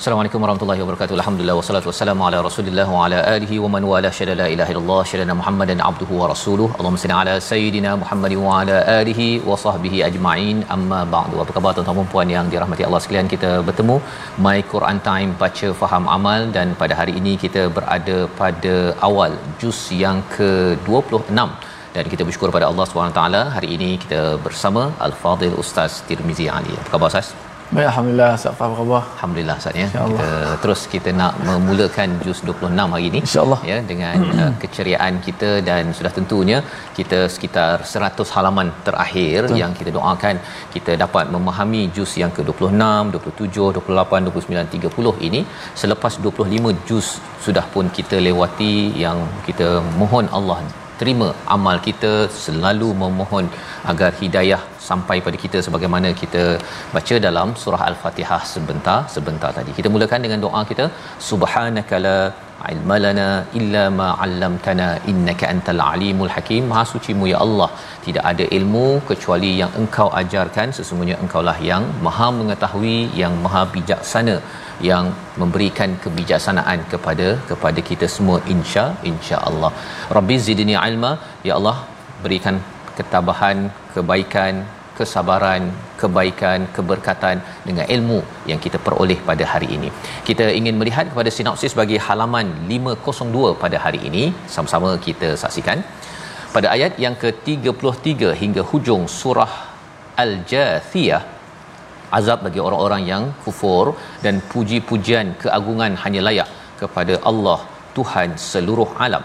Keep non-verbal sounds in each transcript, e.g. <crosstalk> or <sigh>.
Assalamualaikum warahmatullahi wabarakatuh. Alhamdulillah wassalatu wassalamu ala Rasulillah wa ala alihi wa man wala syada la ilaha illallah syada Muhammadan abduhu wa rasuluh. Allahumma salli ala sayidina Muhammad wa ala alihi wa sahbihi ajma'in. Amma ba'du. Apa khabar tuan-tuan dan puan yang dirahmati Allah sekalian? Kita bertemu My Quran Time baca faham amal dan pada hari ini kita berada pada awal juz yang ke-26 dan kita bersyukur pada Allah SWT hari ini kita bersama Al-Fadil Ustaz Tirmizi Ali. Apa khabar Ustaz? Baik, Alhamdulillah. Ustaz Faham khabar? Alhamdulillah Ustaz ya. Kita terus kita nak memulakan juz 26 hari ini InsyaAllah. ya dengan uh, keceriaan kita dan sudah tentunya kita sekitar 100 halaman terakhir Betul. yang kita doakan kita dapat memahami juz yang ke-26, 27, 28, 29, 30 ini selepas 25 juz sudah pun kita lewati yang kita mohon Allah terima amal kita selalu memohon agar hidayah sampai pada kita sebagaimana kita baca dalam surah al-Fatihah sebentar sebentar tadi. Kita mulakan dengan doa kita. Subhanakala ilma lana illa ma 'allamtana innaka antal alimul hakim. Maha sucimu ya Allah. Tidak ada ilmu kecuali yang engkau ajarkan. Sesungguhnya engkaulah yang maha mengetahui yang maha bijaksana yang memberikan kebijaksanaan kepada kepada kita semua insya insya-Allah. Rabbi zidni ilma. Ya Allah berikan ketabahan kebaikan kesabaran, kebaikan, keberkatan dengan ilmu yang kita peroleh pada hari ini. Kita ingin melihat kepada sinopsis bagi halaman 502 pada hari ini. Sama-sama kita saksikan. Pada ayat yang ke-33 hingga hujung surah Al-Jathiyah azab bagi orang-orang yang kufur dan puji-pujian keagungan hanya layak kepada Allah Tuhan seluruh alam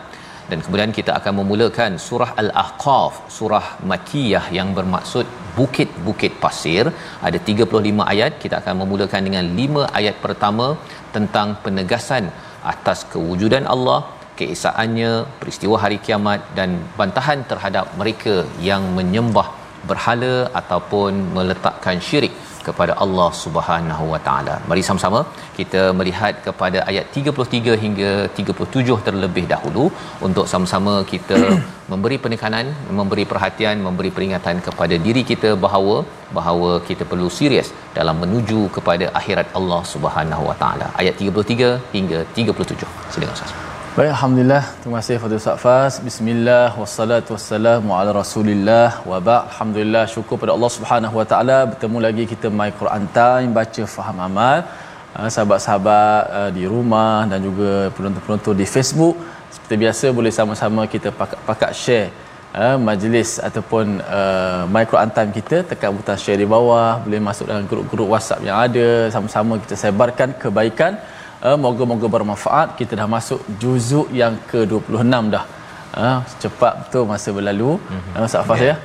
dan kemudian kita akan memulakan surah al-ahqaf surah makkiyah yang bermaksud bukit-bukit pasir. Ada 35 ayat. Kita akan memulakan dengan 5 ayat pertama tentang penegasan atas kewujudan Allah keesaannya peristiwa hari kiamat dan bantahan terhadap mereka yang menyembah berhala ataupun meletakkan syirik kepada Allah Subhanahu Wa Taala. Mari sama-sama kita melihat kepada ayat 33 hingga 37 terlebih dahulu untuk sama-sama kita <clears throat> memberi penekanan, memberi perhatian, memberi peringatan kepada diri kita bahawa bahawa kita perlu serius dalam menuju kepada akhirat Allah Subhanahu Wa Taala. Ayat 33 hingga 37. Silakan Ustaz. Baik, Alhamdulillah. Terima kasih Fadil Ustaz Fas. Bismillah, wassalatu wassalamu ala rasulillah. Wa ba' Alhamdulillah, syukur pada Allah Subhanahu Wa Taala. Bertemu lagi kita My Quran Time, baca faham amal. Uh, sahabat-sahabat uh, di rumah dan juga penonton-penonton di Facebook. Seperti biasa, boleh sama-sama kita pakat-pakat share uh, majlis ataupun uh, Quran Time kita. Tekan butang share di bawah. Boleh masuk dalam grup-grup WhatsApp yang ada. Sama-sama kita sebarkan kebaikan uh, moga-moga bermanfaat. Kita dah masuk juzuk yang ke-26 dah. Uh, cepat betul masa berlalu. Mm-hmm. uh, Safas yeah.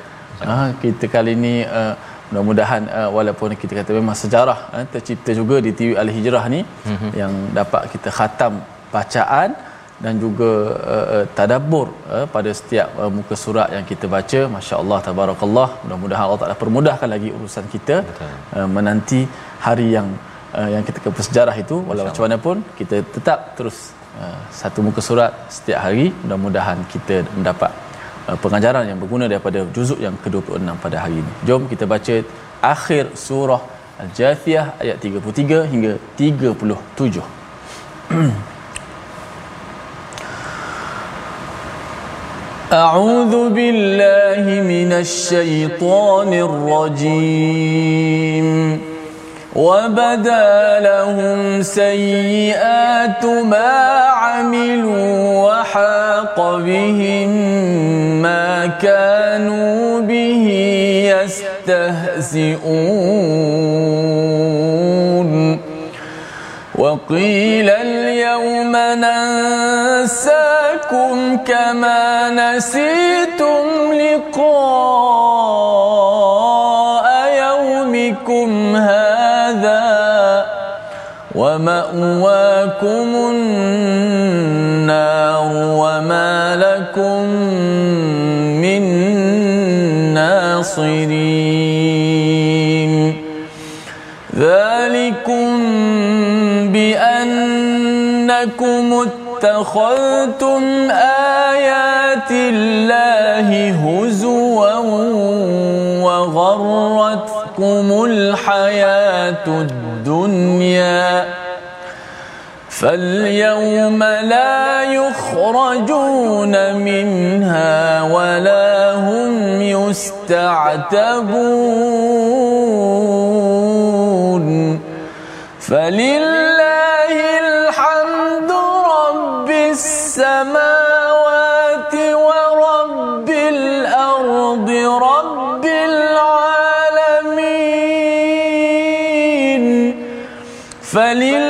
ya. uh, kita kali ini uh, mudah-mudahan uh, walaupun kita kata memang sejarah uh, tercipta juga di TV Al-Hijrah ni mm-hmm. yang dapat kita khatam bacaan dan juga uh, uh, tadabbur uh, pada setiap uh, muka surat yang kita baca. masya-Allah tabarakallah. Mudah-mudahan Allah Taala permudahkan lagi urusan kita uh, menanti hari yang uh, yang kita ke sejarah itu walau macam mana pun kita tetap terus uh, satu muka surat setiap hari mudah-mudahan kita mendapat uh, pengajaran yang berguna daripada juzuk yang ke-26 pada hari ini jom kita baca akhir surah Al-Jathiyah ayat 33 hingga 37. أعوذ بالله من الشيطان الرجيم وبدا لهم سيئات ما عملوا وحاق بهم ما كانوا به يستهزئون. وقيل اليوم ننساكم كما نسيتم لقاء يومكم هذا. ومأواكم النار وما لكم من ناصرين ذلكم بأنكم اتخذتم آيات الله هزوا وغرتكم الحياة الدنيا فاليوم لا يخرجون منها ولا هم يستعتبون فلله الحمد رب السماوات ورب الأرض رب العالمين فلله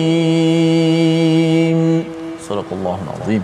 Sadaqallahul Azim.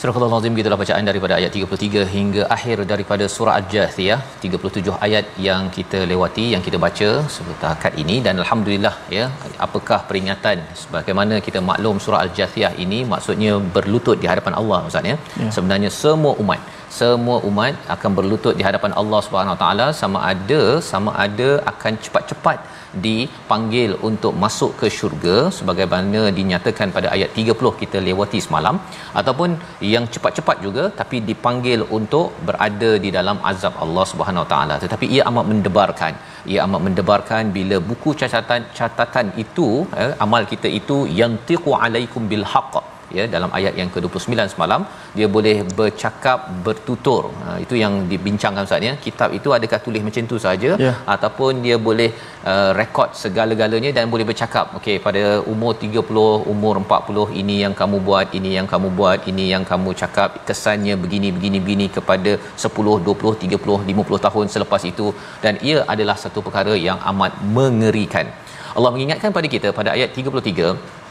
Surah Al-Nazim kita bacaan daripada ayat 33 hingga akhir daripada surah Al-Jathiyah 37 ayat yang kita lewati yang kita baca sebentar ini dan alhamdulillah ya apakah peringatan sebagaimana kita maklum surah Al-Jathiyah ini maksudnya berlutut di hadapan Allah ustaz ya? ya sebenarnya semua umat semua umat akan berlutut di hadapan Allah Subhanahu taala sama ada sama ada akan cepat-cepat dipanggil untuk masuk ke syurga sebagaimana dinyatakan pada ayat 30 kita lewati semalam. Ataupun yang cepat-cepat juga tapi dipanggil untuk berada di dalam azab Allah Subhanahu taala. Tetapi ia amat mendebarkan. Ia amat mendebarkan bila buku catatan catatan itu eh, amal kita itu yang tiqu alaikum bil haqq ya dalam ayat yang ke-29 semalam dia boleh bercakap bertutur. Ha, itu yang dibincangkan ustaz ya. Kitab itu adakah tulis macam tu saja yeah. ataupun dia boleh uh, rekod segala-galanya dan boleh bercakap okey pada umur 30 umur 40 ini yang kamu buat ini yang kamu buat ini yang kamu cakap. Kesannya begini begini begini kepada 10 20 30 50 tahun selepas itu. Dan ia adalah satu perkara yang amat mengerikan. Allah mengingatkan pada kita pada ayat 33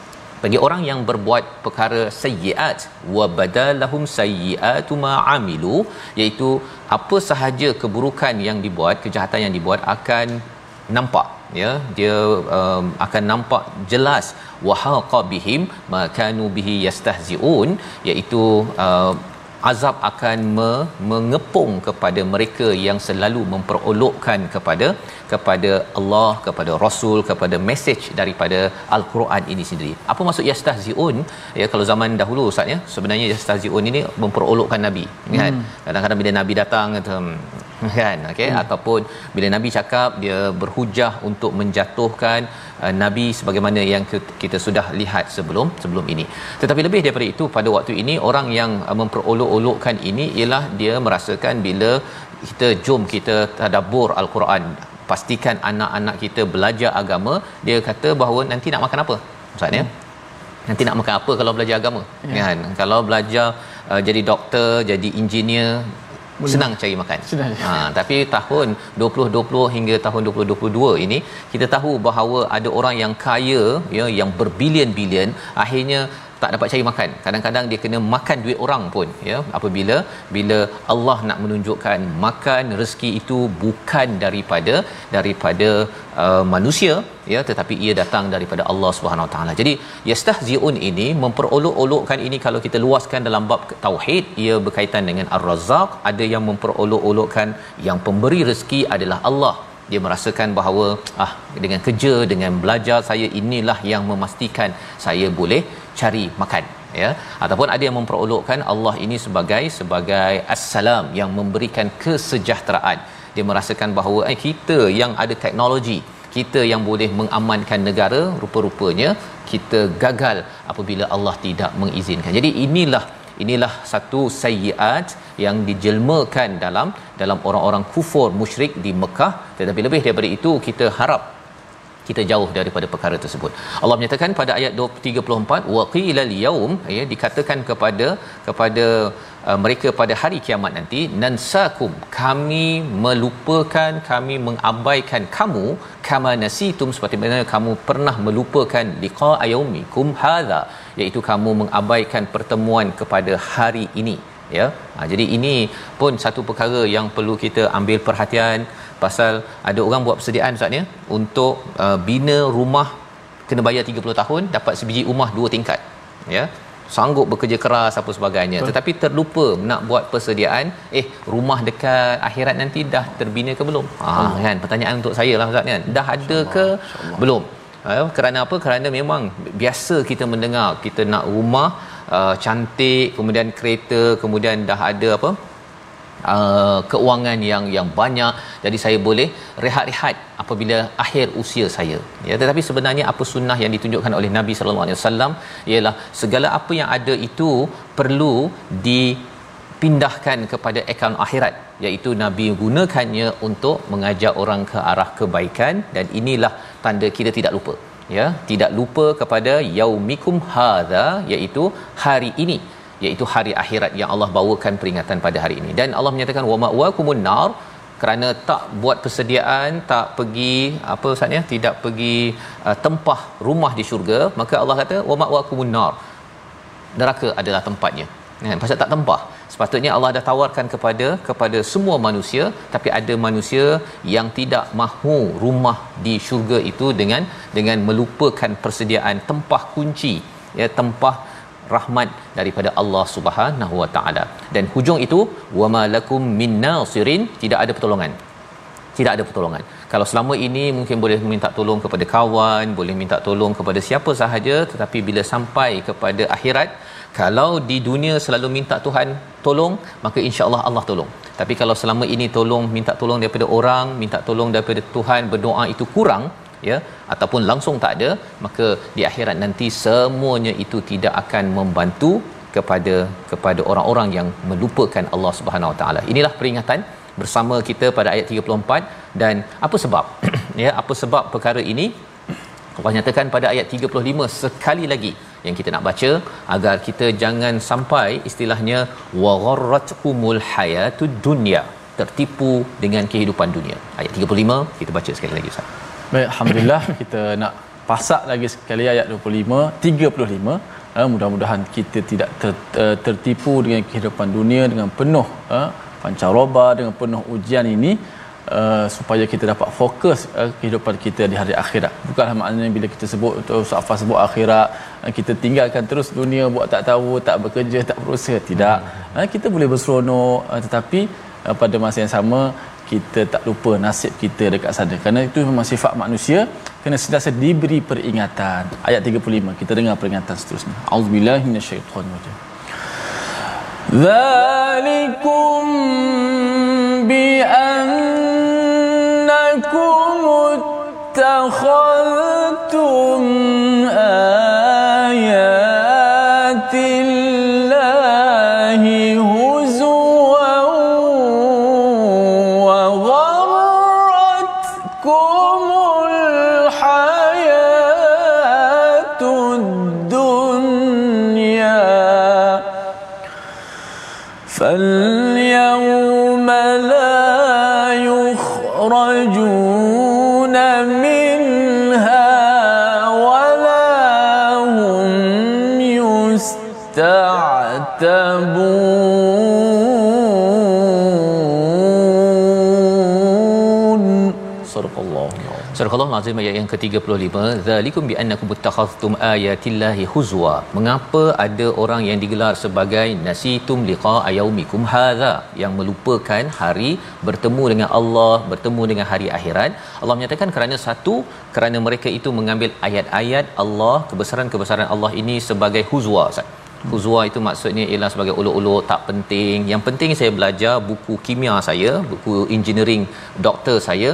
bagi orang yang berbuat perkara sayyiat wa badalahum sayyiatu ma amilu iaitu apa sahaja keburukan yang dibuat kejahatan yang dibuat akan nampak ya. Dia um, akan nampak jelas. Wahaqa bihim makanu bihi yastahziun iaitu uh, azab akan me- mengepung kepada mereka yang selalu memperolokkan kepada kepada Allah kepada Rasul kepada message daripada Al-Quran ini sendiri. Apa maksud yastahziun? Ya kalau zaman dahulu Ustaz ya, sebenarnya yastahziun ini memperolokkan nabi, kan? Hmm. Kadang-kadang bila nabi datang kata kan okey hmm. ataupun bila nabi cakap dia berhujah untuk menjatuhkan uh, nabi sebagaimana yang kita sudah lihat sebelum sebelum ini tetapi lebih daripada itu pada waktu ini orang yang uh, memperolok-olokkan ini ialah dia merasakan bila kita jom kita tadabbur al-Quran pastikan anak-anak kita belajar agama dia kata bahawa nanti nak makan apa ustaz ya hmm. nanti nak makan apa kalau belajar agama ya. kan kalau belajar uh, jadi doktor jadi engineer boleh. senang cari makan. Senang. Ha tapi tahun 2020 hingga tahun 2022 ini kita tahu bahawa ada orang yang kaya ya yang berbilion-bilion akhirnya tak dapat cari makan. Kadang-kadang dia kena makan duit orang pun ya. Apabila bila Allah nak menunjukkan makan rezeki itu bukan daripada daripada uh, manusia ya tetapi ia datang daripada Allah Subhanahu Wa Taala. Jadi yastahziun ini memperolok-olokkan ini kalau kita luaskan dalam bab tauhid ia berkaitan dengan ar-razzaq. Ada yang memperolok-olokkan yang pemberi rezeki adalah Allah dia merasakan bahawa ah dengan kerja dengan belajar saya inilah yang memastikan saya boleh cari makan ya. Ataupun ada yang memperolokkan Allah ini sebagai sebagai assalam yang memberikan kesejahteraan. Dia merasakan bahawa eh, kita yang ada teknologi kita yang boleh mengamankan negara rupa-rupanya kita gagal apabila Allah tidak mengizinkan. Jadi inilah inilah satu sayyiat yang dijelmakan dalam dalam orang-orang kufur musyrik di Mekah tetapi lebih daripada itu kita harap kita jauh daripada perkara tersebut. Allah menyatakan pada ayat 34 waqilal yaum ya dikatakan kepada kepada uh, mereka pada hari kiamat nanti nansakum kami melupakan kami mengabaikan kamu kama nasitum seperti mana kamu pernah melupakan liqa yaumikum hadza iaitu kamu mengabaikan pertemuan kepada hari ini ya. Ha, jadi ini pun satu perkara yang perlu kita ambil perhatian pasal ada orang buat persediaan ustaz ya untuk uh, bina rumah kena bayar 30 tahun dapat sebiji rumah dua tingkat ya. Sanggup bekerja keras apa sebagainya. Betul. tetapi terlupa nak buat persediaan eh rumah dekat akhirat nanti dah terbina ke belum? Ha kan? Pertanyaan untuk saya lah ustaz kan? Dah ada ke belum uh, kerana apa? Kerana memang biasa kita mendengar kita nak rumah uh, cantik kemudian kereta kemudian dah ada apa? Uh, keuangan yang yang banyak. Jadi saya boleh rehat-rehat apabila akhir usia saya. Ya tetapi sebenarnya apa sunnah yang ditunjukkan oleh Nabi sallallahu alaihi wasallam ialah segala apa yang ada itu perlu dipindahkan kepada akaun akhirat iaitu nabi gunakannya untuk mengajak orang ke arah kebaikan. Dan inilah tanda kita tidak lupa. Ya tidak lupa kepada yaumikum hadza iaitu hari ini iaitu hari akhirat yang Allah bawakan peringatan pada hari ini. Dan Allah menyatakan wa ma'wakumun nar kerana tak buat persediaan tak pergi apa ustaz tidak pergi uh, tempah rumah di syurga maka Allah kata wa ma'wakumun nar. Neraka adalah tempatnya. Kan pasal tak tempah sepatutnya Allah dah tawarkan kepada kepada semua manusia tapi ada manusia yang tidak mahu rumah di syurga itu dengan dengan melupakan persediaan tempah kunci ya tempah rahmat daripada Allah Subhanahu Wa Taala. Dan hujung itu wama lakum min nasirin tidak ada pertolongan. Tidak ada pertolongan. Kalau selama ini mungkin boleh minta tolong kepada kawan boleh minta tolong kepada siapa sahaja tetapi bila sampai kepada akhirat kalau di dunia selalu minta Tuhan tolong maka insya-Allah Allah tolong. Tapi kalau selama ini tolong minta tolong daripada orang minta tolong daripada Tuhan berdoa itu kurang ya ataupun langsung tak ada maka di akhirat nanti semuanya itu tidak akan membantu kepada kepada orang-orang yang melupakan Allah Subhanahu Wa Taala. Inilah peringatan bersama kita pada ayat 34 dan apa sebab? <clears throat> Ya apa sebab perkara ini Allah nyatakan pada ayat 35 sekali lagi yang kita nak baca agar kita jangan sampai istilahnya wa gharratkumul hayatud dunya tertipu dengan kehidupan dunia. Ayat 35 kita baca sekali lagi Ustaz. Baik, alhamdulillah <clears throat> kita nak pasak lagi sekali ayat 25, 35. Uh, mudah-mudahan kita tidak ter, ter, tertipu dengan kehidupan dunia dengan penuh uh, pancaroba dengan penuh ujian ini uh, supaya kita dapat fokus uh, kehidupan kita di hari akhirat. Bukanlah maknanya bila kita sebut Safar sebut akhirat uh, kita tinggalkan terus dunia buat tak tahu, tak bekerja, tak berusaha. Tidak. Uh, kita boleh berseronok uh, tetapi uh, pada masa yang sama kita tak lupa nasib kita dekat sana kerana itu memang sifat manusia kena sentiasa diberi peringatan ayat 35 kita dengar peringatan seterusnya auzubillahi minasyaitonir rajim zalikum bi annakum فاليوم لا يخرجون Surah Al-Azim ayat yang ke-35 zalikum bi annakum muttakhadhtum ayatillahi huzwa. Mengapa ada orang yang digelar sebagai nasitum liqa yaumikum hadza yang melupakan hari bertemu dengan Allah bertemu dengan hari akhirat. Allah menyatakan kerana satu kerana mereka itu mengambil ayat-ayat Allah kebesaran-kebesaran Allah ini sebagai huzwa Huzwa itu maksudnya ialah sebagai uluk-uluk tak penting. Yang penting saya belajar buku kimia saya, buku engineering doktor saya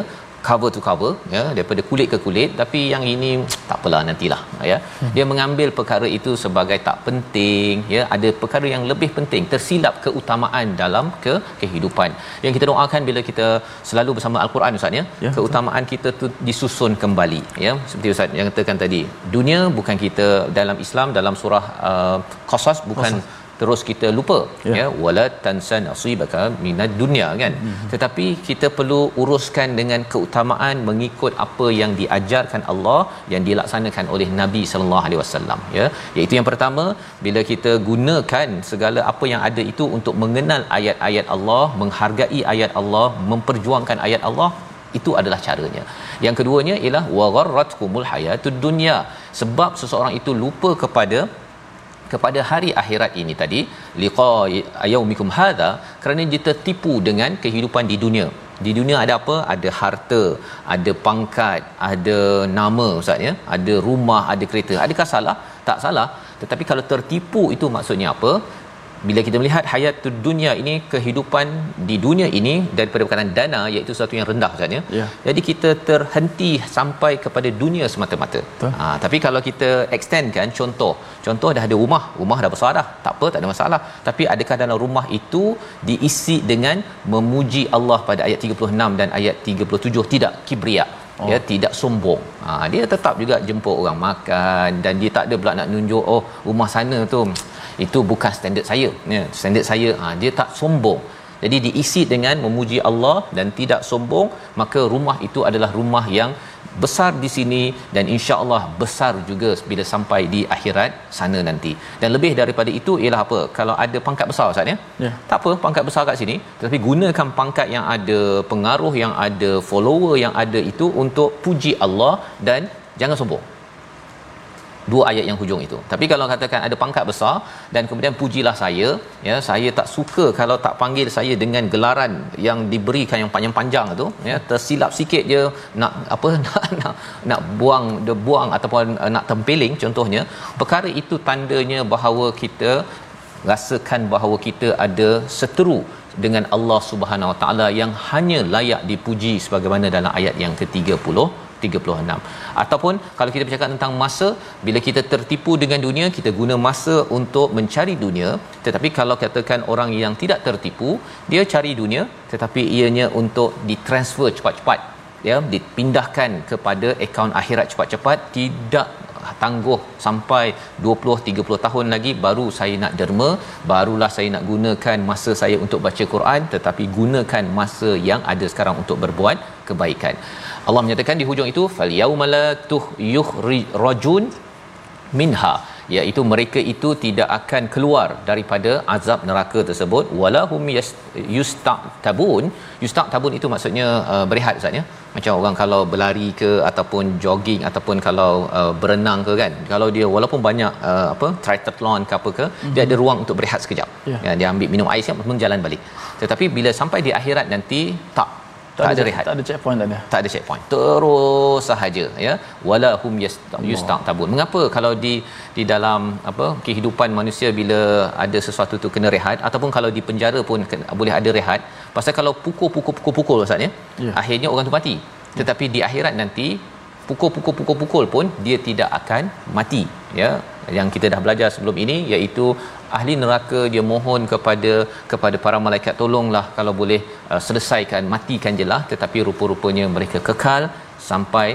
cover to cover ya daripada kulit ke kulit. Tapi yang ini <tsk> tak apalah nantilah ya. Hmm. dia mengambil perkara itu sebagai tak penting ya. Ada perkara yang lebih penting tersilap keutamaan dalam ke kehidupan. Yang kita doakan bila kita selalu bersama al-Quran ustaz ya, ya keutamaan betul. kita tu disusun kembali ya. Seperti ustaz yang katakan tadi dunia bukan kita dalam Islam dalam surah uh, Qasas bukan Qasas terus kita lupa ya, ya wala tansa nasibaka minad dunya kan mm-hmm. tetapi kita perlu uruskan dengan keutamaan mengikut apa yang diajarkan Allah yang dilaksanakan oleh Nabi sallallahu alaihi wasallam ya iaitu yang pertama bila kita gunakan segala apa yang ada itu untuk mengenal ayat-ayat Allah menghargai ayat Allah memperjuangkan ayat Allah itu adalah caranya. Yang keduanya ialah wa gharratkumul hayatud dunya. Sebab seseorang itu lupa kepada kepada hari akhirat ini tadi liqa yaumikum hadha kerana dia tertipu dengan kehidupan di dunia. Di dunia ada apa? Ada harta ada pangkat ada nama ustaz ya? Ada rumah ada kereta. Adakah salah? Tak salah. Tetapi kalau tertipu itu maksudnya apa bila kita melihat hayat dunia ini kehidupan di dunia ini daripada perkataan dana iaitu sesuatu yang rendah sebenarnya ya. jadi kita terhenti sampai kepada dunia semata-mata. Ha, tapi kalau kita extend kan contoh. Contoh dah ada rumah. Rumah dah besar dah. Tak apa tak ada masalah. Tapi adakah dalam rumah itu diisi dengan memuji Allah pada ayat 36 dan ayat 37 tidak. Kibria Oh. ya tidak sombong. Ha, dia tetap juga jemput orang makan dan dia tak ada pula nak nunjuk oh rumah sana tu itu bukan standard saya ya standard saya ha, dia tak sombong jadi diisi dengan memuji Allah dan tidak sombong maka rumah itu adalah rumah yang besar di sini dan insya-Allah besar juga bila sampai di akhirat sana nanti. Dan lebih daripada itu ialah apa? Kalau ada pangkat besar Ustaz ya. ya. Tak apa pangkat besar kat sini, tetapi gunakan pangkat yang ada pengaruh yang ada follower yang ada itu untuk puji Allah dan jangan sombong dua ayat yang hujung itu. Tapi kalau katakan ada pangkat besar dan kemudian pujilah saya, ya, saya tak suka kalau tak panggil saya dengan gelaran yang diberikan yang panjang-panjang itu, ya, tersilap sikit je nak <laughs> apa nak nak, nak buang de buang ataupun uh, nak tempeling contohnya, perkara itu tandanya bahawa kita rasakan bahawa kita ada seteru dengan Allah Subhanahu Wa Taala yang hanya layak dipuji sebagaimana dalam ayat yang ke-30 36 ataupun kalau kita bercakap tentang masa bila kita tertipu dengan dunia kita guna masa untuk mencari dunia. Tetapi kalau katakan orang yang tidak tertipu dia cari dunia tetapi ianya untuk ditransfer cepat-cepat ya dipindahkan kepada akaun akhirat cepat-cepat tidak tangguh sampai 20 30 tahun lagi baru saya nak derma barulah saya nak gunakan masa saya untuk baca Quran tetapi gunakan masa yang ada sekarang untuk berbuat kebaikan Allah menyatakan di hujung itu fal yaumala tuh yukhrajun minha iaitu mereka itu tidak akan keluar daripada azab neraka tersebut. Walahum yustaqtabun yustaqtabun itu maksudnya uh, berehat ustaz ya. Macam orang kalau berlari ke ataupun jogging ataupun kalau uh, berenang ke kan. Kalau dia walaupun banyak uh, apa triathlon ke apa ke mm-hmm. dia ada ruang untuk berehat sekejap. Yeah. ya, dia ambil minum air siap jalan balik. Tetapi bila sampai di akhirat nanti tak tak, tak ada, ada rehat. tak ada checkpoint tak ada. Tak ada checkpoint. Terus sahaja ya. Wala hum yastaqtabun mengapa kalau di di dalam apa kehidupan manusia bila ada sesuatu tu kena rehat ataupun kalau di penjara pun kena, boleh ada rehat? Pasal kalau pukul-pukul-pukul-pukul ustaz ya yeah. akhirnya orang tu mati. Tetapi di akhirat nanti pukul-pukul-pukul-pukul pun dia tidak akan mati ya. Yang kita dah belajar sebelum ini iaitu ahli neraka dia mohon kepada kepada para malaikat tolonglah kalau boleh uh, selesaikan matikan jelah tetapi rupa-rupanya mereka kekal sampai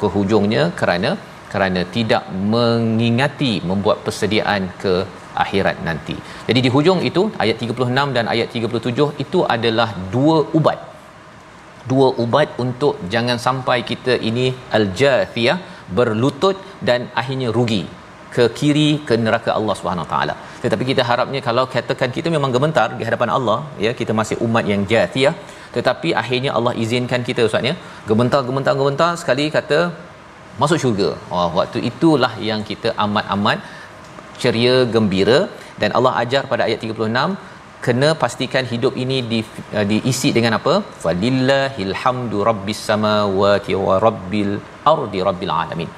ke hujungnya kerana kerana tidak mengingati membuat persediaan ke akhirat nanti. Jadi di hujung itu ayat 36 dan ayat 37 itu adalah dua ubat. Dua ubat untuk jangan sampai kita ini al-jathiyah berlutut dan akhirnya rugi ke kiri ke neraka Allah Subhanahu taala. Tetapi kita harapnya kalau katakan kita memang gemetar di hadapan Allah ya kita masih umat yang jatiyah tetapi akhirnya Allah izinkan kita ustaz ya gemetar gemetar gemetar sekali kata masuk syurga. Oh, waktu itulah yang kita amat-amat ceria gembira. Dan Allah ajar pada ayat 36 kena pastikan hidup ini di uh, diisi dengan apa? Falillahil hamdu rabbis samawati wa rabbil ardi rabbil alamin.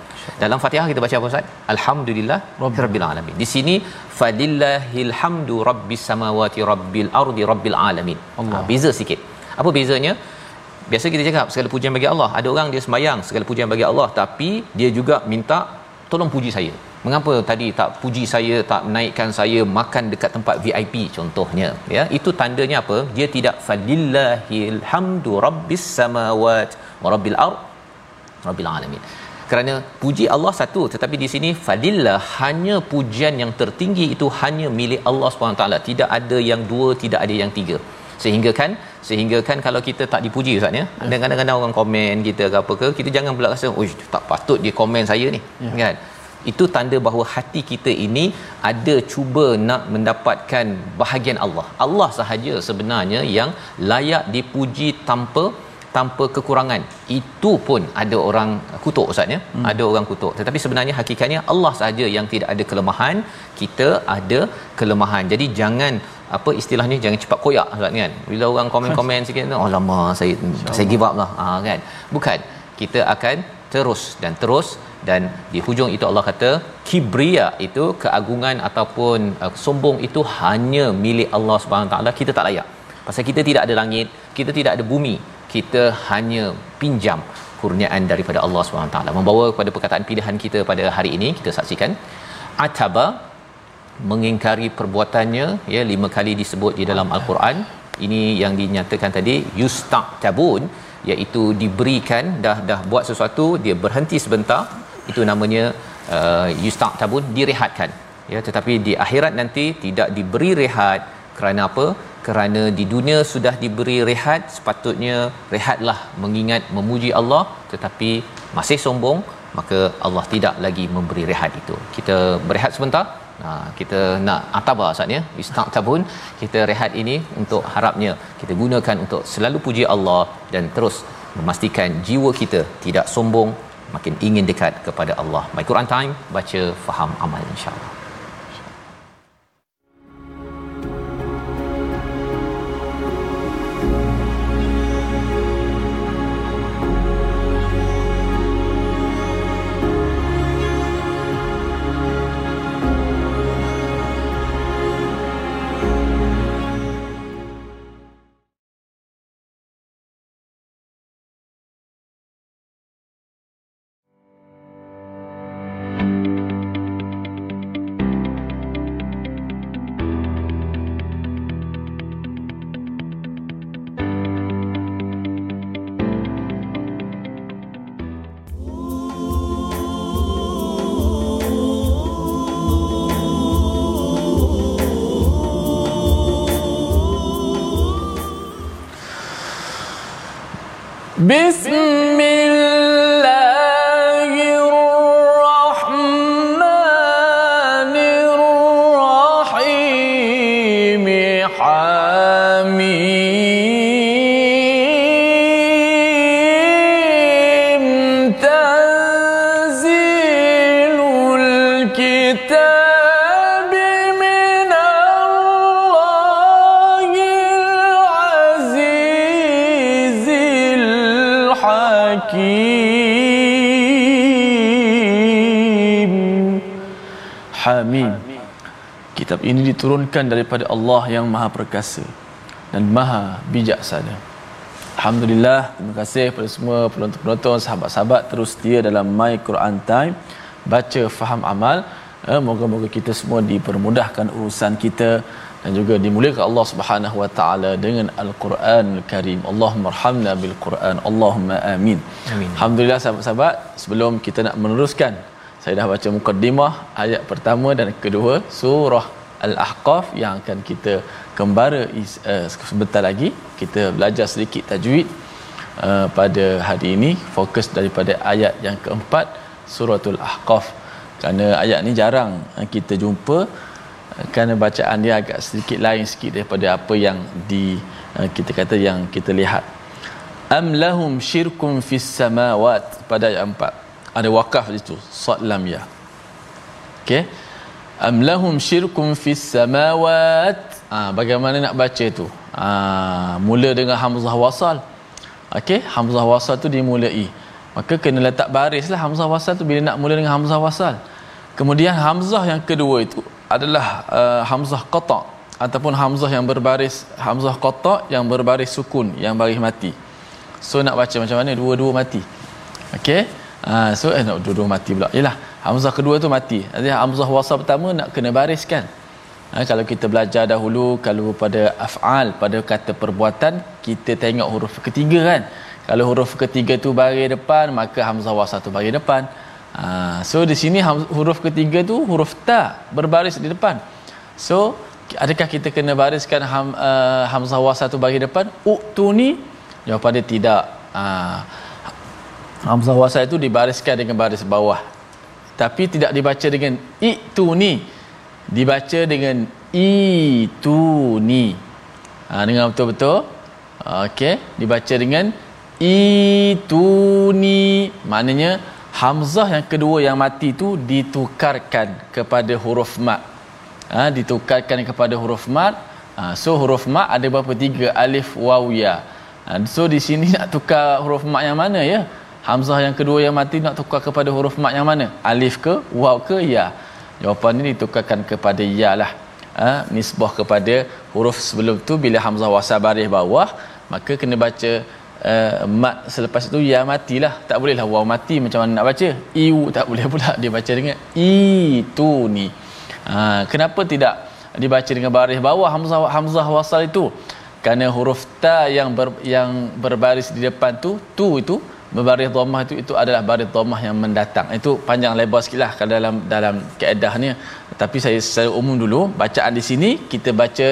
Dalam Fatihah kita baca apa Ustaz? Alhamdulillah rabbil alamin. Di sini falillahil hamdu rabbis samawati rabbil ardi rabbil alamin. Allah. Ha, beza sikit. Apa bezanya? Biasa kita cakap segala pujian bagi Allah. Ada orang dia sembahyang segala pujian bagi Allah tapi dia juga minta tolong puji saya. Mengapa tadi tak puji saya, tak naikkan saya makan dekat tempat VIP contohnya, ya. Itu tandanya apa? Dia tidak falillahil hamdu rabbis samawati wa rabbil ard rabbil alamin kerana puji Allah satu tetapi di sini fadillah hanya pujian yang tertinggi itu hanya milik Allah SWT tidak ada yang dua tidak ada yang tiga. Sehingga kan sehingga kan kalau kita tak dipuji ustaz ya? Ada kadang-kadang orang komen kita ke apa ke kita jangan pula rasa oi tak patut dia komen saya ni. Ya. kan? Itu tanda bahawa hati kita ini ada cuba nak mendapatkan bahagian Allah. Allah sahaja sebenarnya yang layak dipuji tanpa tanpa kekurangan. Itu pun ada orang kutuk ustaz ya? Hmm. ada orang kutuk. Tetapi sebenarnya hakikatnya Allah sahaja yang tidak ada kelemahan. Kita ada kelemahan. Jadi jangan apa istilahnya jangan cepat koyak ustaz kan? Bila orang komen-komen sikit oh lama saya saya give up lah. Ha, kan? Bukan. Kita akan terus dan terus dan di hujung itu Allah kata kibria itu keagungan ataupun uh, sombong itu hanya milik Allah Subhanahu taala. Kita tak layak. Pasal kita tidak ada langit kita tidak ada bumi kita hanya pinjam kurniaan daripada Allah SWT membawa kepada perkataan pilihan kita pada hari ini kita saksikan ataba mengingkari perbuatannya ya lima kali disebut di dalam al-Quran. Ini yang dinyatakan tadi yustaqtabun iaitu diberikan dah dah buat sesuatu dia berhenti sebentar itu namanya uh, yustaqtabun direhatkan. Ya tetapi di akhirat nanti tidak diberi rehat. Kerana apa kerana di dunia sudah diberi rehat sepatutnya rehatlah mengingat memuji Allah tetapi masih sombong maka Allah tidak lagi memberi rehat itu. Kita berehat sebentar. Ha, kita nak ataba saatnya istaqtabun kita rehat ini untuk harapnya. Kita gunakan untuk selalu puji Allah dan terus memastikan jiwa kita tidak sombong makin ingin dekat kepada Allah. My Quran Time baca faham amal insya-Allah. بسم الله الرحمن الرحيم. حمد kitab ini diturunkan daripada Allah yang Maha Perkasa dan Maha Bijaksana. Alhamdulillah, terima kasih kepada semua penonton-penonton, sahabat-sahabat terus setia dalam My Quran Time, baca faham amal. Eh, moga-moga kita semua dipermudahkan urusan kita dan juga dimuliakan Allah Subhanahu wa taala dengan Al-Quran Al-Karim. Allahumma arhamna bil Quran. Allahumma amin. amin. Alhamdulillah sahabat-sahabat, sebelum kita nak meneruskan saya dah baca mukaddimah ayat pertama dan kedua surah Al-Ahqaf yang akan kita kembara uh, sebentar lagi. Kita belajar sedikit tajwid uh, pada hari ini. Fokus daripada ayat yang keempat suratul Ahqaf. Kerana ayat ni jarang uh, kita jumpa. Kerana bacaan dia agak sedikit lain sikit daripada apa yang di kita kata yang kita lihat. Am lahum syirkun fis samawat pada ayat 4 ada wakaf di situ sad lam ya. Okey am lahum syirkun fis samawat? Ah bagaimana nak baca tu? Ah mula dengan hamzah wasal. Okey hamzah wasal tu dimulai. Maka kena letak barislah hamzah wasal tu bila nak mula dengan hamzah wasal. Kemudian hamzah yang kedua itu adalah uh, hamzah qata ataupun hamzah yang berbaris hamzah qata yang berbaris sukun yang baris mati. So nak baca macam mana? Dua-dua mati. Okey? Uh, so eh nak dua-dua mati pula. Yalah hamzah kedua tu mati. Jadi hamzah wasal pertama nak kena bariskan. Ha, kalau kita belajar dahulu kalau pada af'al pada kata perbuatan kita tengok huruf ketiga kan. Kalau huruf ketiga tu baris depan maka hamzah wasal tu baris depan. Ha, so di sini huruf ketiga tu huruf ta berbaris di depan. So adakah kita kena bariskan ham, uh, hamzah wasal tu baris depan? Uktuni jawapan dia tidak. Ha, hamzah wasal itu dibariskan dengan baris bawah tapi tidak dibaca dengan ituni. Dibaca dengan ituni. Ha, dengan betul-betul? Okey dibaca dengan ituni. Maknanya hamzah yang kedua yang mati tu ditukarkan kepada huruf mat ha, ditukarkan kepada huruf mat ha, so huruf mat ada berapa? Tiga. Alif waw ya. Ha, so di sini nak tukar huruf mat yang mana ya hamzah yang kedua yang mati nak tukar kepada huruf mat yang mana? Alif ke waw ke ya. Jawapan ini ditukarkan kepada ya lah. Ha, nisbah kepada huruf sebelum tu bila hamzah wasal baris bawah maka kena baca uh, mat selepas itu ya matilah tak bolehlah waw mati macam mana nak baca? Iu tak boleh pula. Dia baca dengan itu ni. Ha, kenapa tidak dibaca dengan baris bawah hamzah hamzah wasal itu? Kerana huruf ta yang ber, yang berbaris di depan tu tu itu berbaris dhammah itu itu adalah baris dhammah yang mendatang. Itu panjang lebar sikitlah kalau dalam dalam kaedahnya tapi saya secara umum dulu bacaan di sini kita baca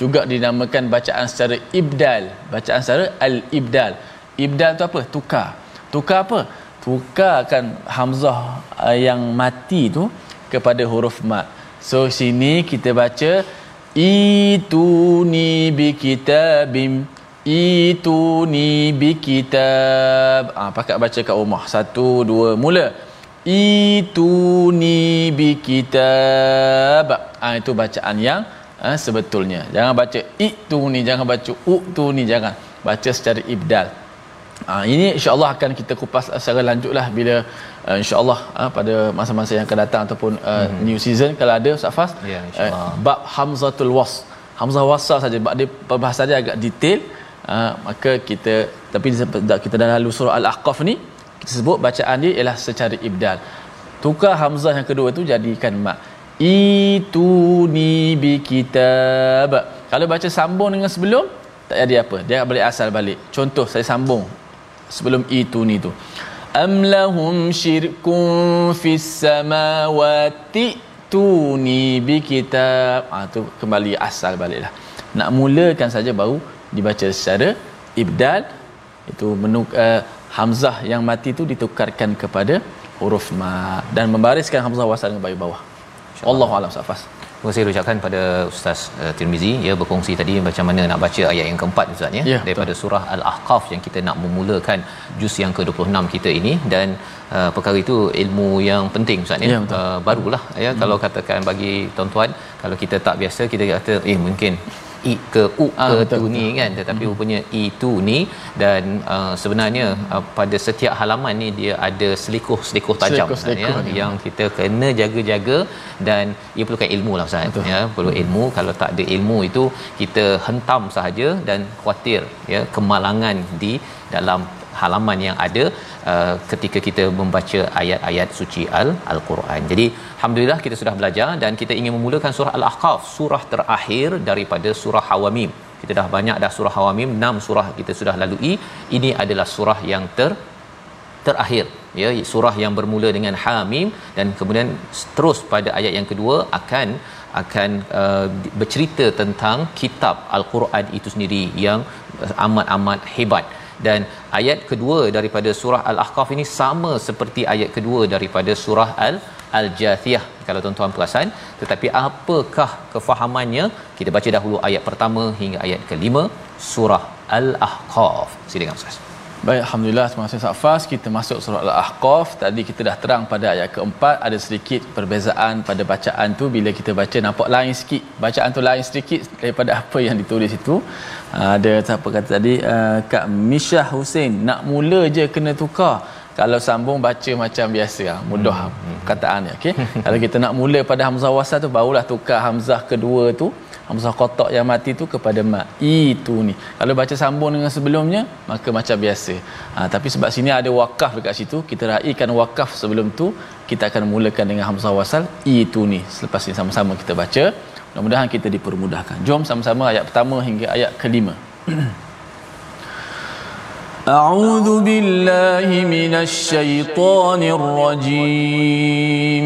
juga dinamakan bacaan secara ibdal. Bacaan secara al-ibdal. Ibdal tu apa? Tukar. Tukar apa? Tukarkan hamzah uh, yang mati tu kepada huruf mat so sini kita baca ituni bi kitabim ituni bi kitab ah pakat baca kat rumah. Satu dua mula. Ituni bi kitab ah itu bacaan yang ha, sebetulnya. Jangan baca itu ni jangan baca u tu ni jangan. Baca secara ibdal. Ha, ini insyaallah akan kita kupas secara lanjutlah bila uh, insyaallah uh, pada masa-masa yang akan datang ataupun uh, hmm. new season. Kalau ada Ustaz Fas ya uh, bab hamzatul was hamzah wasal saja. Bab dia perbahasan dia agak detail uh, maka kita tapi kita dah lalu surah al-ahqaf ni kita sebut bacaan dia ialah secara ibdal. Tukar hamzah yang kedua tu jadikan mak. Ituni bi kitab kalau baca sambung dengan sebelum tak jadi apa. Dia boleh asal balik. Contoh saya sambung sebelum ituni tu. Am lahum syirkun fis samawati tuni bi kitab ah tu kembali asal baliklah nak mulakan saja baru dibaca secara ibdal. Itu menu uh, hamzah yang mati tu ditukarkan kepada huruf ma dan membariskan hamzah wasal dengan bayu bawah. Allah alam safas. Terima kasih ucapkan pada Ustaz uh, Tirmizi. Ya berkongsi tadi macam mana nak baca ayat yang keempat Ustaz ya, ya daripada betul. surah Al-Ahqaf yang kita nak memulakan juz yang ke-26 kita ini. Dan uh, perkara itu ilmu yang penting Ustaz ya, ya uh, barulah ya. Hmm. kalau katakan bagi tuan-tuan kalau kita tak biasa kita kata eh mungkin i ke u ah, ke betul, tu ni kan tetapi hmm. rupanya i tu ni dan uh, sebenarnya uh, pada setiap halaman ni dia ada selikuh-selikuh tajam selikuh, ya, yang kita kena jaga-jaga dan ia perlukan ilmu lah Ustaz betul. ya perlu hmm. ilmu kalau tak ada ilmu itu kita hentam sahaja dan khuatir ya kemalangan di dalam halaman yang ada uh, ketika kita membaca ayat-ayat suci al al-Quran. Jadi alhamdulillah kita sudah belajar dan kita ingin memulakan surah al-Ahqaf, surah terakhir daripada surah Hawamim. Kita dah banyak dah surah Hawamim, 6 surah kita sudah lalui. Ini adalah surah yang ter terakhir ya surah yang bermula dengan Hamim dan kemudian terus pada ayat yang kedua akan akan uh, bercerita tentang kitab al-Quran itu sendiri yang amat-amat hebat dan ayat kedua daripada surah al-ahqaf ini sama seperti ayat kedua daripada surah al Al-Jathiyah. Kalau tuan-tuan perasan tetapi apakah kefahamannya? Kita baca dahulu ayat pertama hingga ayat kelima surah Al-Ahqaf. Silakan Ustaz Baik, Alhamdulillah, terima kasih Safas. Kita masuk surah Al-Ahqaf. Tadi kita dah terang pada ayat keempat, ada sedikit perbezaan pada bacaan tu. Bila kita baca, nampak lain sikit. Bacaan tu lain sedikit daripada apa yang ditulis itu. Ah, ada siapa kata tadi, uh, Kak Mishah Hussein, nak mula je kena tukar. Kalau sambung baca macam biasa lah. Mudah hmm. kataan ni. Okay? Kalau kita nak mula pada Hamzah Wasal tu, barulah tukar Hamzah kedua tu hamzah kotak yang mati tu kepada ma itu ni kalau baca sambung dengan sebelumnya maka macam biasa ha, tapi sebab sini ada wakaf dekat situ kita raikan wakaf sebelum tu kita akan mulakan dengan hamzah wasal itu ni selepas ini sama-sama kita baca mudah-mudahan kita dipermudahkan jom sama-sama ayat pertama hingga ayat kelima أعوذ بالله من الشيطان الرجيم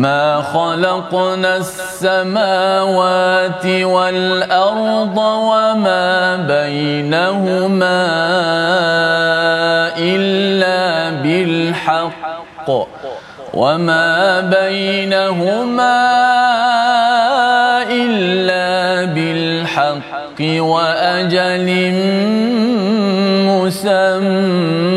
ما خلقنا السماوات والأرض وما بينهما إلا بالحق وما بينهما إلا بالحق وأجل مسمى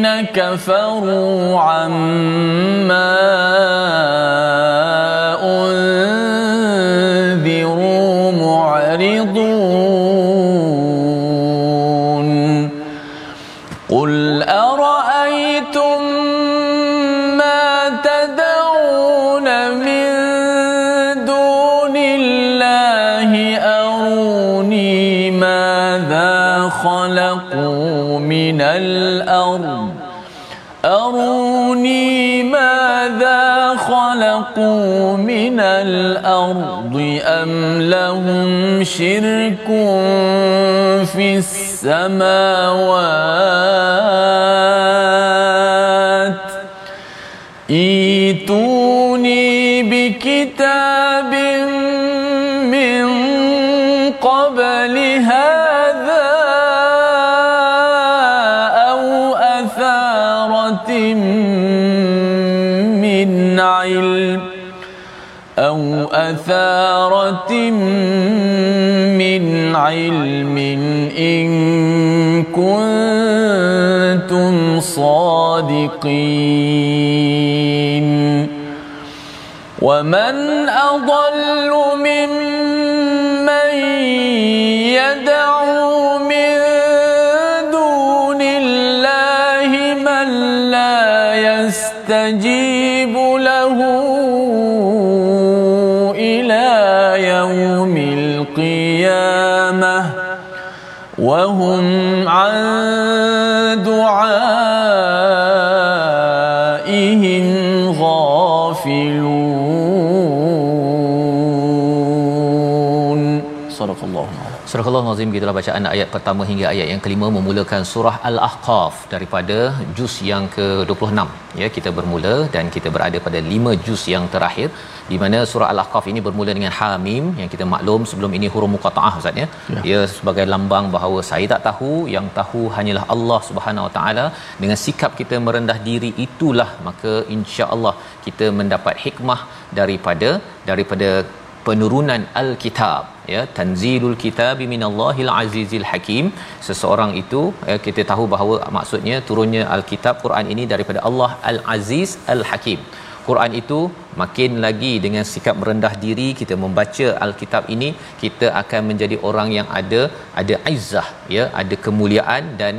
والذين كفروا عما أنذروا معرضون. قل أرأيتم ما تدعون من دون الله؟ أروني ماذا خلقوا من الأرض؟ خلقوا من الأرض أم لهم شرك في السماوات ايتوني بكتاب من قبل هذا علم أو أثارة من علم إن كنتم صادقين. ومن أضل ممن يدعو يستجيب له إلى يوم القيامة. وهم عن دعائهم Surah al itulah bacaan ayat pertama hingga ayat yang kelima memulakan surah Al-Ahqaf daripada juz yang ke-26. Ya, kita bermula dan kita berada pada lima juz yang terakhir di mana surah Al-Ahqaf ini bermula dengan Hamim yang kita maklum sebelum ini huruf muqattaah ustaz ya. Ya sebagai lambang bahawa saya tak tahu yang tahu hanyalah Allah Subhanahu Wa Taala dengan sikap kita merendah diri itulah maka insya-Allah kita mendapat hikmah daripada daripada penurunan al-kitab ya tanzilul kitab minallahil azizil hakim. Seseorang itu ya, kita tahu bahawa maksudnya turunnya al-kitab Quran ini daripada Allah al-aziz al-hakim Quran itu makin lagi dengan sikap merendah diri kita membaca al-kitab ini kita akan menjadi orang yang ada ada izzah ya ada kemuliaan dan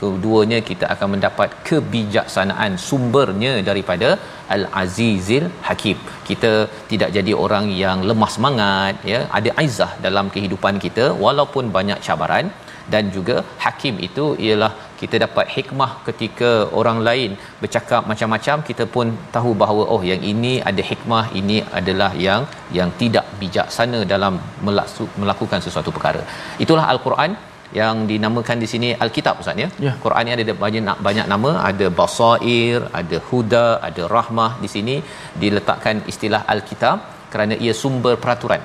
keduanya kita akan mendapat kebijaksanaan sumbernya daripada al-azizil hakim. Kita tidak jadi orang yang lemah semangat ya ada izzah dalam kehidupan kita walaupun banyak cabaran dan juga hakim itu ialah kita dapat hikmah ketika orang lain bercakap macam-macam kita pun tahu bahawa oh yang ini ada hikmah ini adalah yang yang tidak bijaksana dalam melakukan sesuatu perkara itulah al-Quran yang dinamakan di sini Alkitab Ustaz ya. ya. Quran ni ada banyak banyak nama, ada basair, ada huda, ada rahmah di sini diletakkan istilah Alkitab kerana ia sumber peraturan.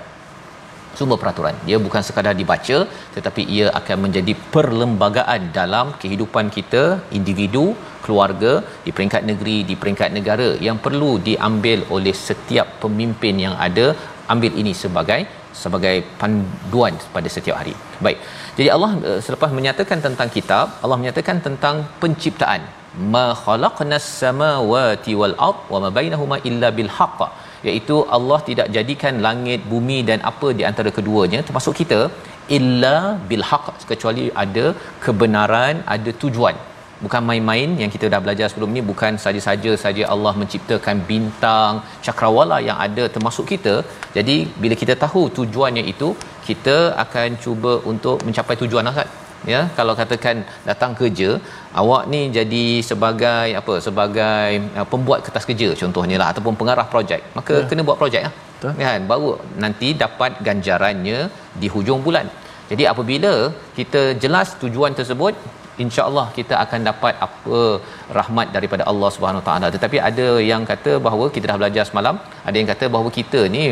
Sumber peraturan. Dia bukan sekadar dibaca tetapi ia akan menjadi perlembagaan dalam kehidupan kita individu, keluarga, di peringkat negeri, di peringkat negara yang perlu diambil oleh setiap pemimpin yang ada ambil ini sebagai sebagai panduan pada setiap hari. Baik. Jadi Allah uh, selepas menyatakan tentang kitab, Allah menyatakan tentang penciptaan. Ma khalaqnas samawati wal ard wa ma bainahuma illa bil haqq. Iaitu Allah tidak jadikan langit, bumi dan apa di antara keduanya termasuk kita illa bil haqq kecuali ada kebenaran, ada tujuan. Bukan main-main yang kita dah belajar sebelum ni bukan saja-saja saja Allah menciptakan bintang cakrawala yang ada termasuk kita. Jadi bila kita tahu tujuannya itu kita akan cuba untuk mencapai tujuan Ustaz ya kalau katakan datang kerja awak ni jadi sebagai apa sebagai uh, pembuat kertas kerja contohnya lah ataupun pengarah projek maka ya. kena buat projek lah Betul. kan baru nanti dapat ganjarannya di hujung bulan jadi apabila kita jelas tujuan tersebut insya-Allah kita akan dapat apa rahmat daripada Allah Subhanahu taala tetapi ada yang kata bahawa kita dah belajar semalam ada yang kata bahawa kita ni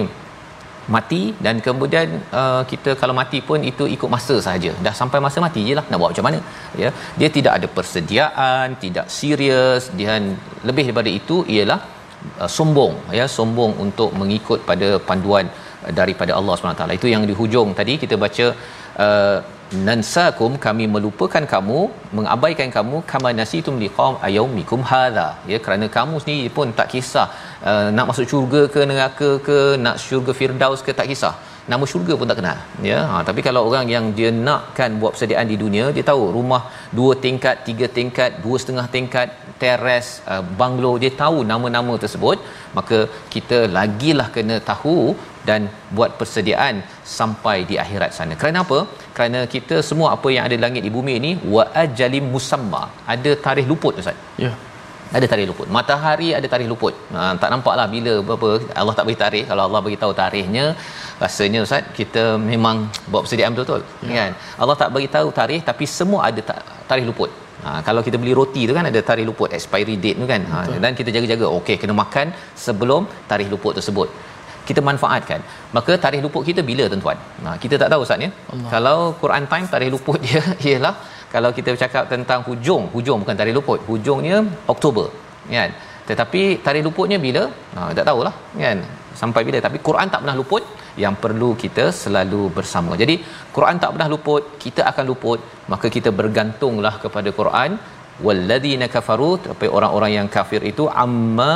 mati dan kemudian uh, kita kalau mati pun itu ikut masa saja dah sampai masa mati jelah nak buat macam mana ya. Dia tidak ada persediaan tidak serius. Dan lebih daripada itu ialah uh, sombong ya. Sombong untuk mengikut pada panduan daripada Allah Subhanahu taala. Itu yang di hujung tadi kita baca uh, nansakum kami melupakan kamu mengabaikan kamu kama nasitum liqam ayaumikum hadha. Ya kerana kamu sendiri pun tak kisah uh, nak masuk syurga ke neraka ke nak syurga firdaus ke tak kisah. Nama syurga pun tak kenal ya. Ha, tapi kalau orang yang dia nakkan buat persediaan di dunia dia tahu rumah dua tingkat tiga tingkat dua setengah tingkat teres uh, banglo dia tahu nama-nama tersebut. Maka kita lagilah kena tahu dan buat persediaan sampai di akhirat sana. Kerana apa? Kerana kita semua apa yang ada di langit di bumi ini wa ajalim musamma. Ada tarikh luput Ustaz. Ya. Ada tarikh luput. Matahari ada tarikh luput. Ha, tak nampaklah bila berapa Allah tak bagi tarikh. Kalau Allah bagi tahu tarikhnya, rasanya Ustaz kita memang buat persediaan betul-betul. Ya. Kan? Allah tak bagi tahu tarikh tapi semua ada tarikh luput. Ha, kalau kita beli roti tu kan ada tarikh luput expiry date tu kan. Ha, dan kita jaga-jaga okey kena makan sebelum tarikh luput tersebut kita manfaatkan. Maka tarikh luput kita bila tuan-tuan? Nah kita tak tahu ustaz ya? Kalau Quran time tarikh luput dia <laughs> ialah kalau kita bercakap tentang hujung. Hujung bukan tarikh luput. Hujungnya Oktober kan? Tetapi tarikh luputnya bila? Nah tak tahulah kan? Sampai bila? Tapi Quran tak pernah luput. Yang perlu kita selalu bersama. Jadi Quran tak pernah luput kita akan luput. Maka kita bergantunglah kepada Quran. Walladzina kafaru tapi orang-orang yang kafir itu amma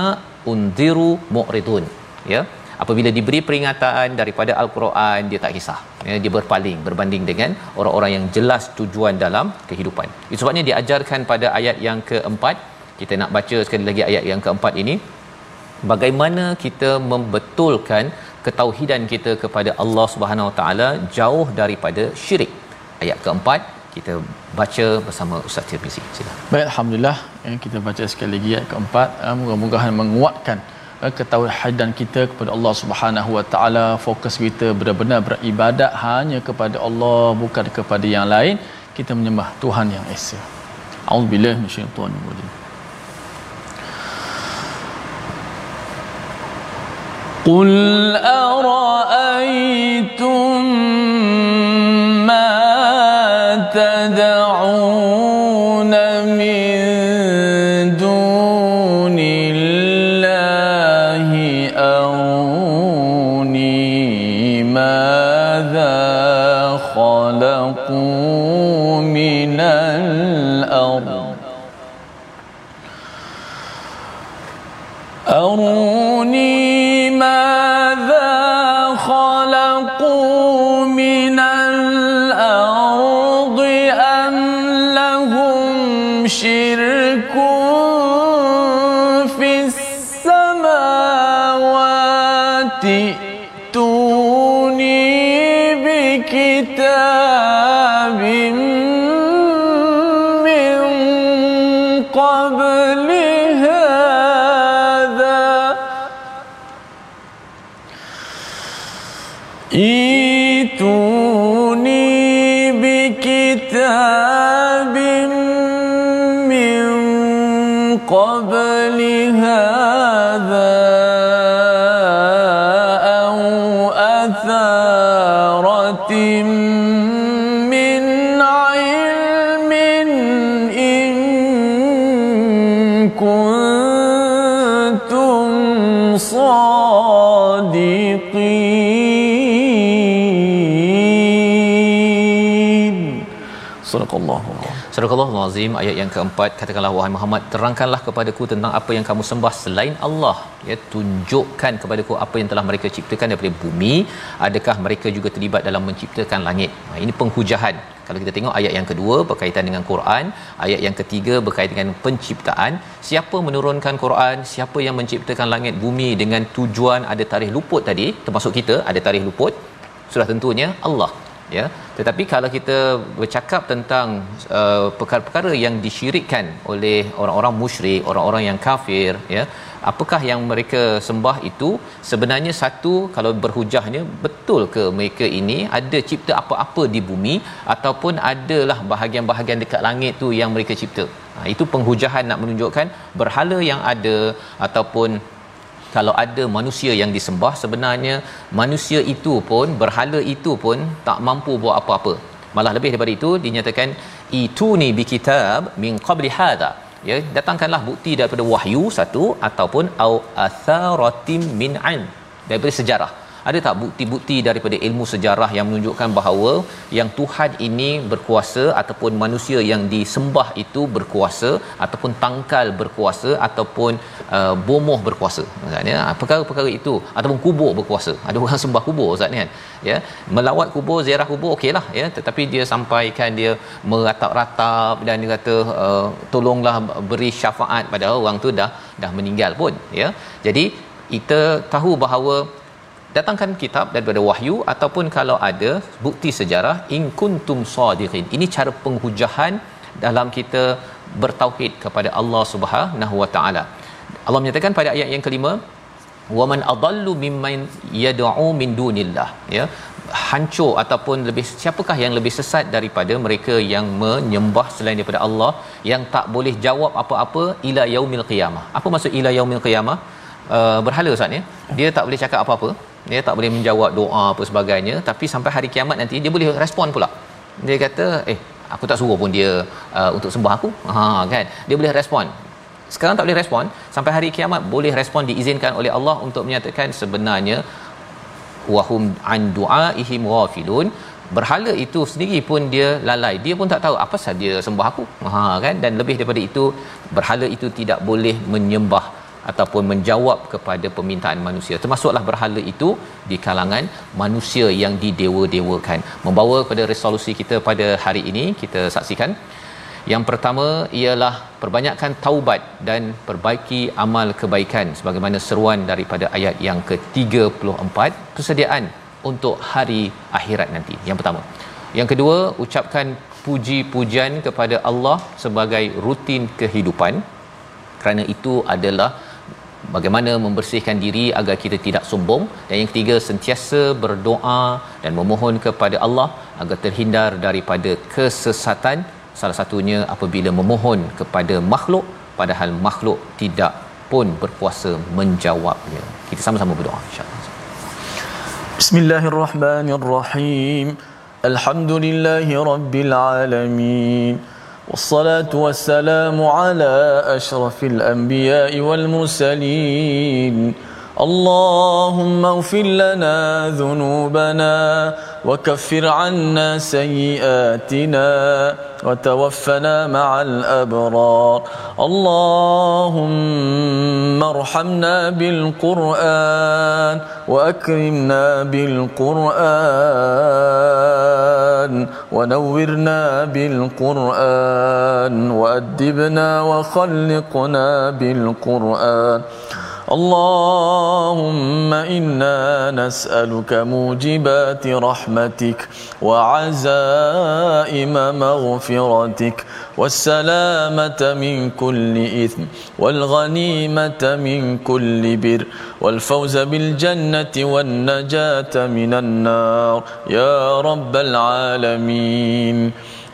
undiru mu'ridun ya apabila diberi peringatan daripada al-Quran dia tak kisah ya, dia berpaling berbanding dengan orang-orang yang jelas tujuan dalam kehidupan itu sebabnya diajarkan pada ayat yang keempat kita nak baca sekali lagi ayat yang keempat ini bagaimana kita membetulkan ketauhidan kita kepada Allah Subhanahu Wa Taala jauh daripada syirik ayat keempat kita baca bersama Ustaz Tirmizi. Baik, alhamdulillah. Ya, kita baca sekali lagi ayat keempat. Ah, mudah-mudahan menguatkan ketauhidan kita kepada Allah Subhanahu Wa Taala fokus kita benar-benar beribadat hanya kepada Allah bukan kepada yang lain kita menyembah Tuhan yang esa auzubillahi minasyaitanir rajim قل أرأيتم قبل هذا أو أثارة من علم إن كنتم صادقين. صدق الله. Surah Al-Azim ayat yang keempat katakanlah wahai Muhammad terangkanlah kepadaku tentang apa yang kamu sembah selain Allah. Ya tunjukkan kepadaku apa yang telah mereka ciptakan daripada bumi. Adakah mereka juga terlibat dalam menciptakan langit? Nah, ini penghujahan. Kalau kita tengok ayat yang kedua berkaitan dengan Quran ayat yang ketiga berkaitan dengan penciptaan siapa menurunkan Quran siapa yang menciptakan langit bumi dengan tujuan ada tarikh luput tadi termasuk kita ada tarikh luput sudah tentunya Allah ya tetapi kalau kita bercakap tentang uh, perkara-perkara yang disyirikkan oleh orang-orang musyrik orang-orang yang kafir ya apakah yang mereka sembah itu sebenarnya satu kalau berhujahnya betul ke mereka ini? Ada cipta apa-apa di bumi ataupun adalah bahagian-bahagian dekat langit tu yang mereka cipta? Ha, itu penghujahan nak menunjukkan berhala yang ada ataupun kalau ada manusia yang disembah sebenarnya manusia itu pun berhala itu pun tak mampu buat apa-apa. Malah lebih daripada itu dinyatakan ituni bikitab min qabli hadha. Ya datangkanlah bukti daripada wahyu satu ataupun au atharatim min an daripada sejarah ada tak bukti-bukti daripada ilmu sejarah yang menunjukkan bahawa yang Tuhan ini berkuasa ataupun manusia yang disembah itu berkuasa ataupun tangkal berkuasa ataupun uh, bomoh berkuasa maksudnya perkara-perkara itu ataupun kubur berkuasa. Ada orang <laughs> sembah kubur ustaz kan? Ya? Melawat kubur ziarah kubur okeylah ya? Tetapi dia sampaikan dia meratap-ratap dan dia kata uh, tolonglah beri syafaat pada orang tu dah dah meninggal pun ya? Jadi kita tahu bahawa datangkan kitab daripada wahyu ataupun kalau ada bukti sejarah in kuntum sadiqin. Ini cara penghujahan dalam kita bertauhid kepada Allah Subhanahu wa taala. Allah menyatakan pada ayat yang kelima waman adallu mimman yad'u min dunillah. Ya hancur ataupun lebih siapakah yang lebih sesat daripada mereka yang menyembah selain daripada Allah yang tak boleh jawab apa-apa ila yaumil qiyamah? Apa maksud ila yaumil qiyamah? Uh, berhala ustaz ya. Dia tak boleh cakap apa-apa dia tak boleh menjawab doa apa sebagainya tapi sampai hari kiamat nanti dia boleh respon pula. Dia kata eh aku tak suruh pun dia uh, untuk sembah aku. Ha kan? Dia boleh respon. Sekarang tak boleh respon sampai hari kiamat boleh respon diizinkan oleh Allah untuk menyatakan sebenarnya wahum an duaihim ghafilun. Berhala itu sendiri pun dia lalai. Dia pun tak tahu apa saja sembah aku. Ha kan? Dan lebih daripada itu berhala itu tidak boleh menyembah ataupun menjawab kepada permintaan manusia. Termasuklah berhala itu di kalangan manusia yang didewa-dewakan. Membawa kepada resolusi kita pada hari ini kita saksikan. Yang pertama ialah perbanyakkan taubat dan perbaiki amal kebaikan sebagaimana seruan daripada ayat yang ke-34 persediaan untuk hari akhirat nanti. Yang pertama. Yang kedua ucapkan puji-pujian kepada Allah sebagai rutin kehidupan. Kerana itu adalah bagaimana membersihkan diri agar kita tidak sombong? Dan yang ketiga sentiasa berdoa dan memohon kepada Allah agar terhindar daripada kesesatan. Salah satunya apabila memohon kepada makhluk padahal makhluk tidak pun berkuasa menjawabnya. Kita sama-sama berdoa insyaallah. Bismillahirrahmanirrahim. Alhamdulillahi rabbil alamin والصلاة والسلام على أشرف الأنبياء والمرسلين اللهم اغفر لنا ذنوبنا وكفر عنا سيئاتنا وتوفنا مع الأبرار. اللهم ارحمنا بالقرآن وأكرمنا بالقرآن ونورنا بالقرآن وأدبنا وخلقنا بالقرآن. اللهم إنا نسألك موجبات رحمتك وعزائم مغفرتك والسلامة من كل إثم والغنيمة من كل بر والفوز بالجنة والنجاة من النار يا رب العالمين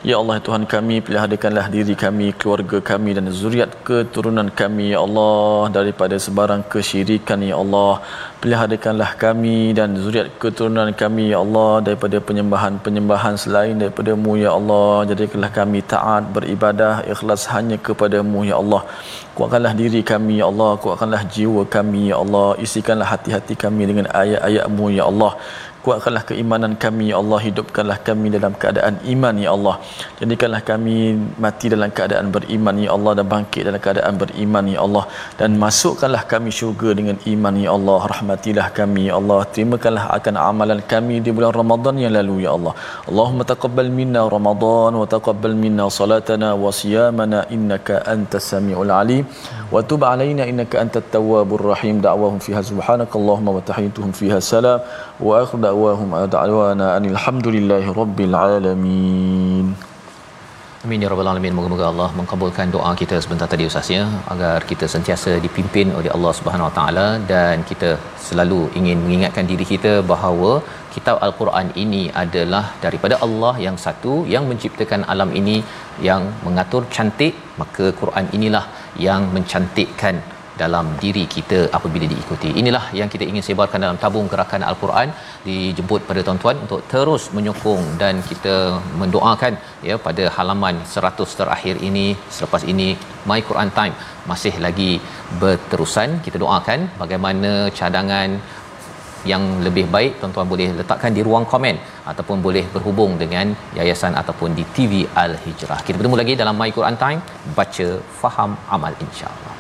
Ya Allah Tuhan kami peliharakanlah diri kami, keluarga kami dan zuriat keturunan kami ya Allah daripada sebarang kesyirikan ya Allah. Peliharakanlah kami dan zuriat keturunan kami ya Allah daripada penyembahan-penyembahan selain daripada-Mu ya Allah. Jadikanlah kami taat beribadah ikhlas hanya kepada-Mu ya Allah. Kuatkanlah diri kami ya Allah, kuatkanlah jiwa kami ya Allah. Isikanlah hati-hati kami dengan ayat-ayat-Mu ya Allah kuatkanlah keimanan kami ya Allah. Hidupkanlah kami dalam keadaan iman ya Allah. Jadikanlah kami mati dalam keadaan beriman ya Allah dan bangkit dalam keadaan beriman ya Allah. Dan masukkanlah kami syurga dengan iman ya Allah. Rahmatilah kami ya Allah. Terimakanlah akan amalan kami di bulan Ramadan yang lalu ya Allah. Allahumma taqabbal minna Ramadan wa taqabbal minna salatana wa siyamana innaka antas samiul alim. Wa tub alaina innaka antat tawwabur rahim. Da'wahum fiha subhanakallahumma wa tahiyyatuhum fiha salam wa akhir da'wahum da'wana alhamdulillahi rabbil alamin Amin ya rabbal alamin. Moga-moga Allah mengabulkan doa kita sebentar tadi Ustaz ya agar kita sentiasa dipimpin oleh Allah Subhanahu Wa Taala dan kita selalu ingin mengingatkan diri kita bahawa kitab al-Quran ini adalah daripada Allah yang satu yang menciptakan alam ini yang mengatur cantik maka Quran inilah yang mencantikkan dalam diri kita apabila diikuti. Inilah yang kita ingin sebarkan dalam tabung gerakan Al-Quran dijemput pada tuan-tuan untuk terus menyokong dan kita mendoakan ya pada halaman 100 terakhir ini selepas ini My Quran Time masih lagi berterusan kita doakan bagaimana cadangan yang lebih baik tuan-tuan boleh letakkan di ruang komen ataupun boleh berhubung dengan yayasan ataupun di TV Al Hijrah. Kita bertemu lagi dalam My Quran Time baca faham amal insya-Allah.